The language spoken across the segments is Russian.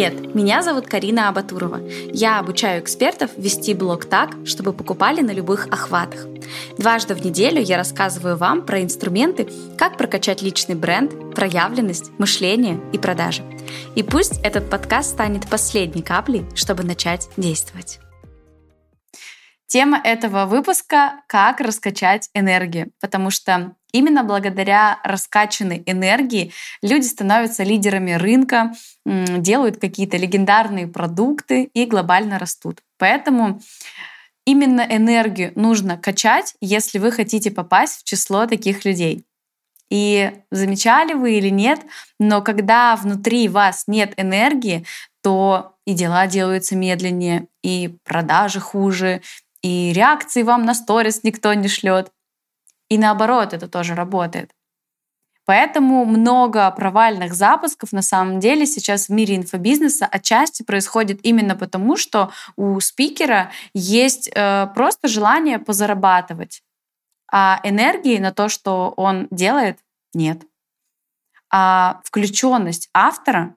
Привет, меня зовут Карина Абатурова. Я обучаю экспертов вести блог так, чтобы покупали на любых охватах. Дважды в неделю я рассказываю вам про инструменты, как прокачать личный бренд, проявленность, мышление и продажи. И пусть этот подкаст станет последней каплей, чтобы начать действовать. Тема этого выпуска — как раскачать энергию, потому что именно благодаря раскачанной энергии люди становятся лидерами рынка, делают какие-то легендарные продукты и глобально растут. Поэтому именно энергию нужно качать, если вы хотите попасть в число таких людей. И замечали вы или нет, но когда внутри вас нет энергии, то и дела делаются медленнее, и продажи хуже, и реакции вам на сторис никто не шлет. И наоборот, это тоже работает. Поэтому много провальных запусков на самом деле сейчас в мире инфобизнеса отчасти происходит именно потому, что у спикера есть э, просто желание позарабатывать, а энергии на то, что он делает, нет. А включенность автора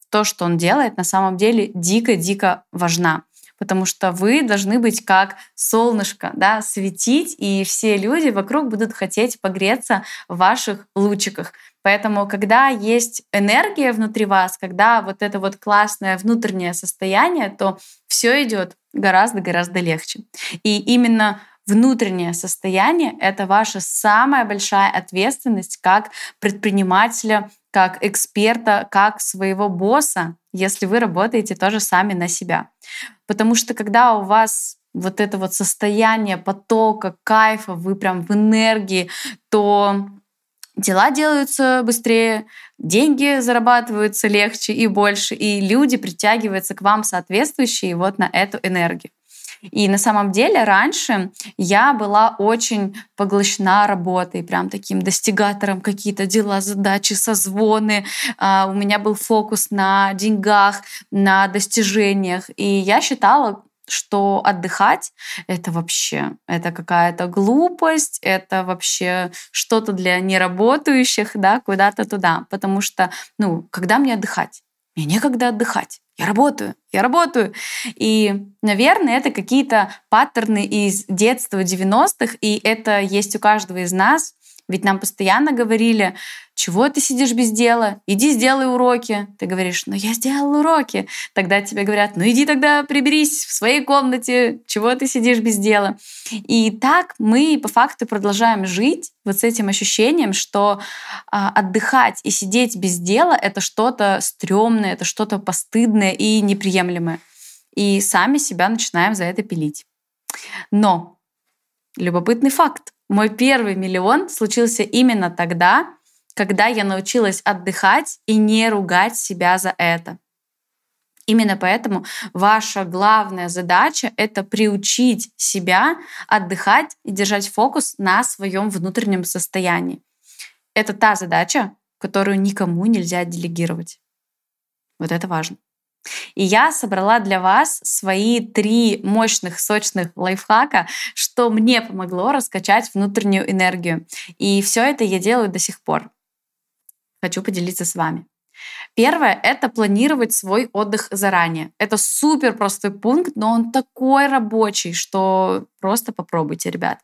в то, что он делает, на самом деле дико-дико важна потому что вы должны быть как солнышко, да, светить, и все люди вокруг будут хотеть погреться в ваших лучиках. Поэтому, когда есть энергия внутри вас, когда вот это вот классное внутреннее состояние, то все идет гораздо-гораздо легче. И именно внутреннее состояние — это ваша самая большая ответственность как предпринимателя, как эксперта, как своего босса, если вы работаете тоже сами на себя. Потому что когда у вас вот это вот состояние потока, кайфа, вы прям в энергии, то дела делаются быстрее, деньги зарабатываются легче и больше, и люди притягиваются к вам соответствующие вот на эту энергию. И на самом деле раньше я была очень поглощена работой, прям таким достигатором какие-то дела, задачи, созвоны. А, у меня был фокус на деньгах, на достижениях. И я считала, что отдыхать это вообще это какая-то глупость, это вообще что-то для неработающих, да, куда-то туда. Потому что, ну, когда мне отдыхать? Мне некогда отдыхать я работаю, я работаю. И, наверное, это какие-то паттерны из детства 90-х, и это есть у каждого из нас. Ведь нам постоянно говорили, чего ты сидишь без дела? Иди сделай уроки. Ты говоришь, ну я сделал уроки. Тогда тебе говорят, ну иди тогда приберись в своей комнате, чего ты сидишь без дела? И так мы по факту продолжаем жить вот с этим ощущением, что а, отдыхать и сидеть без дела — это что-то стрёмное, это что-то постыдное и неприемлемое. И сами себя начинаем за это пилить. Но любопытный факт. Мой первый миллион случился именно тогда, когда я научилась отдыхать и не ругать себя за это. Именно поэтому ваша главная задача — это приучить себя отдыхать и держать фокус на своем внутреннем состоянии. Это та задача, которую никому нельзя делегировать. Вот это важно. И я собрала для вас свои три мощных, сочных лайфхака, что мне помогло раскачать внутреннюю энергию. И все это я делаю до сих пор. Хочу поделиться с вами. Первое — это планировать свой отдых заранее. Это супер простой пункт, но он такой рабочий, что просто попробуйте, ребят.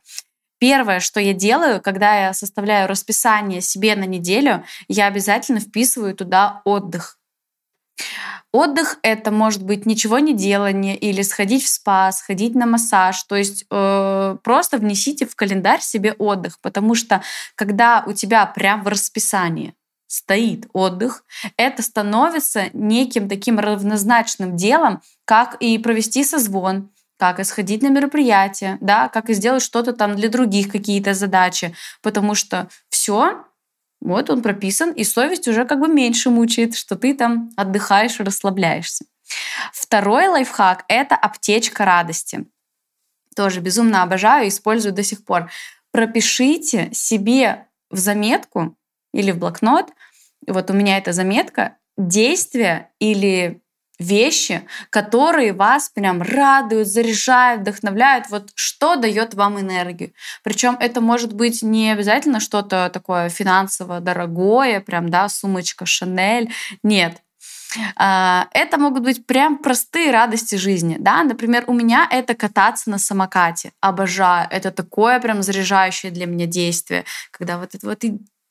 Первое, что я делаю, когда я составляю расписание себе на неделю, я обязательно вписываю туда отдых. Отдых это может быть ничего не делание или сходить в спа, сходить на массаж. То есть э, просто внесите в календарь себе отдых, потому что когда у тебя прям в расписании стоит отдых, это становится неким таким равнозначным делом, как и провести созвон, как и сходить на мероприятие, да, как и сделать что-то там для других какие-то задачи, потому что все вот он прописан, и совесть уже как бы меньше мучает, что ты там отдыхаешь расслабляешься. Второй лайфхак — это аптечка радости. Тоже безумно обожаю использую до сих пор. Пропишите себе в заметку или в блокнот, вот у меня эта заметка, действия или вещи, которые вас прям радуют, заряжают, вдохновляют. Вот что дает вам энергию. Причем это может быть не обязательно что-то такое финансово дорогое, прям, да, сумочка Шанель. Нет. А, это могут быть прям простые радости жизни. Да? Например, у меня это кататься на самокате. Обожаю. Это такое прям заряжающее для меня действие, когда вот это вот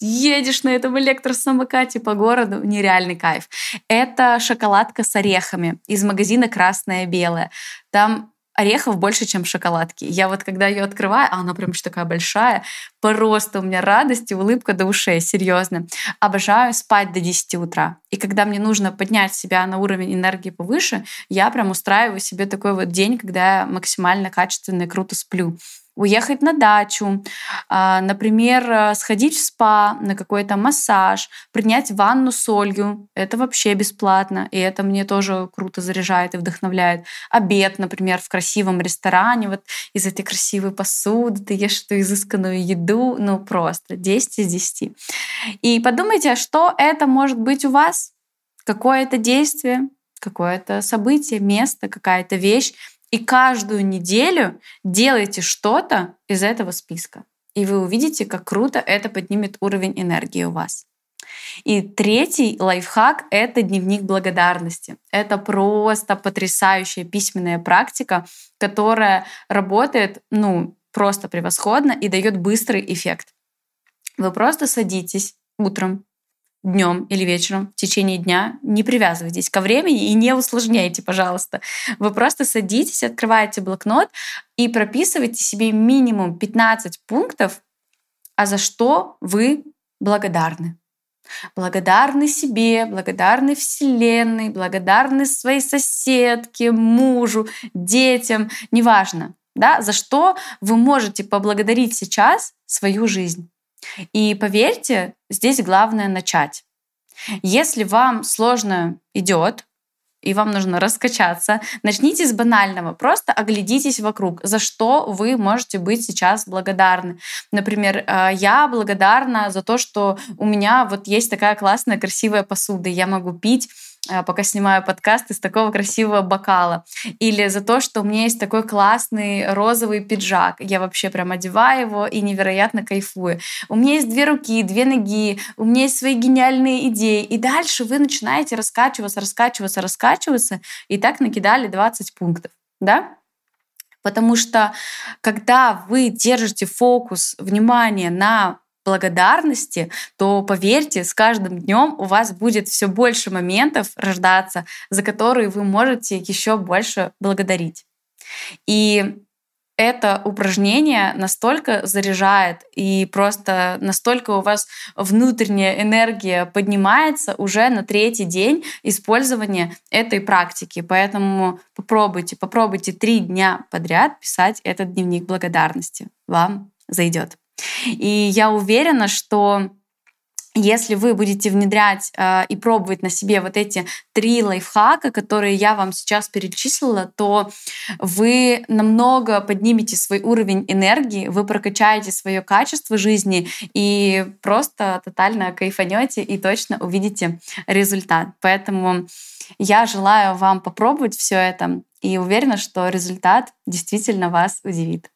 едешь на этом электросамокате по городу, нереальный кайф. Это шоколадка с орехами из магазина «Красное белое». Там орехов больше, чем шоколадки. Я вот когда ее открываю, а она прям такая большая, просто у меня радость и улыбка до ушей, серьезно. Обожаю спать до 10 утра. И когда мне нужно поднять себя на уровень энергии повыше, я прям устраиваю себе такой вот день, когда я максимально качественно и круто сплю уехать на дачу, а, например, э, сходить в спа на какой-то массаж, принять ванну солью. Это вообще бесплатно, и это мне тоже круто заряжает и вдохновляет. Обед, например, в красивом ресторане, вот из этой красивой посуды ты ешь эту изысканную еду, ну просто 10 из 10. И подумайте, а что это может быть у вас? Какое это действие, какое-то событие, место, какая-то вещь, и каждую неделю делайте что-то из этого списка. И вы увидите, как круто это поднимет уровень энергии у вас. И третий лайфхак — это дневник благодарности. Это просто потрясающая письменная практика, которая работает, ну, просто превосходно и дает быстрый эффект. Вы просто садитесь утром, днем или вечером в течение дня. Не привязывайтесь ко времени и не усложняйте, пожалуйста. Вы просто садитесь, открываете блокнот и прописываете себе минимум 15 пунктов, а за что вы благодарны. Благодарны себе, благодарны Вселенной, благодарны своей соседке, мужу, детям, неважно, да, за что вы можете поблагодарить сейчас свою жизнь. И поверьте, здесь главное начать. Если вам сложно идет, и вам нужно раскачаться, начните с банального. Просто оглядитесь вокруг, за что вы можете быть сейчас благодарны. Например, э, я благодарна за то, что у меня вот есть такая классная, красивая посуда, я могу пить пока снимаю подкаст из такого красивого бокала. Или за то, что у меня есть такой классный розовый пиджак. Я вообще прям одеваю его и невероятно кайфую. У меня есть две руки, две ноги, у меня есть свои гениальные идеи. И дальше вы начинаете раскачиваться, раскачиваться, раскачиваться. И так накидали 20 пунктов. Да? Потому что когда вы держите фокус внимания на благодарности, то поверьте, с каждым днем у вас будет все больше моментов рождаться, за которые вы можете еще больше благодарить. И это упражнение настолько заряжает и просто настолько у вас внутренняя энергия поднимается уже на третий день использования этой практики. Поэтому попробуйте, попробуйте три дня подряд писать этот дневник благодарности. Вам зайдет. И я уверена, что если вы будете внедрять э, и пробовать на себе вот эти три лайфхака, которые я вам сейчас перечислила, то вы намного поднимете свой уровень энергии, вы прокачаете свое качество жизни и просто тотально кайфанете и точно увидите результат. Поэтому я желаю вам попробовать все это и уверена, что результат действительно вас удивит.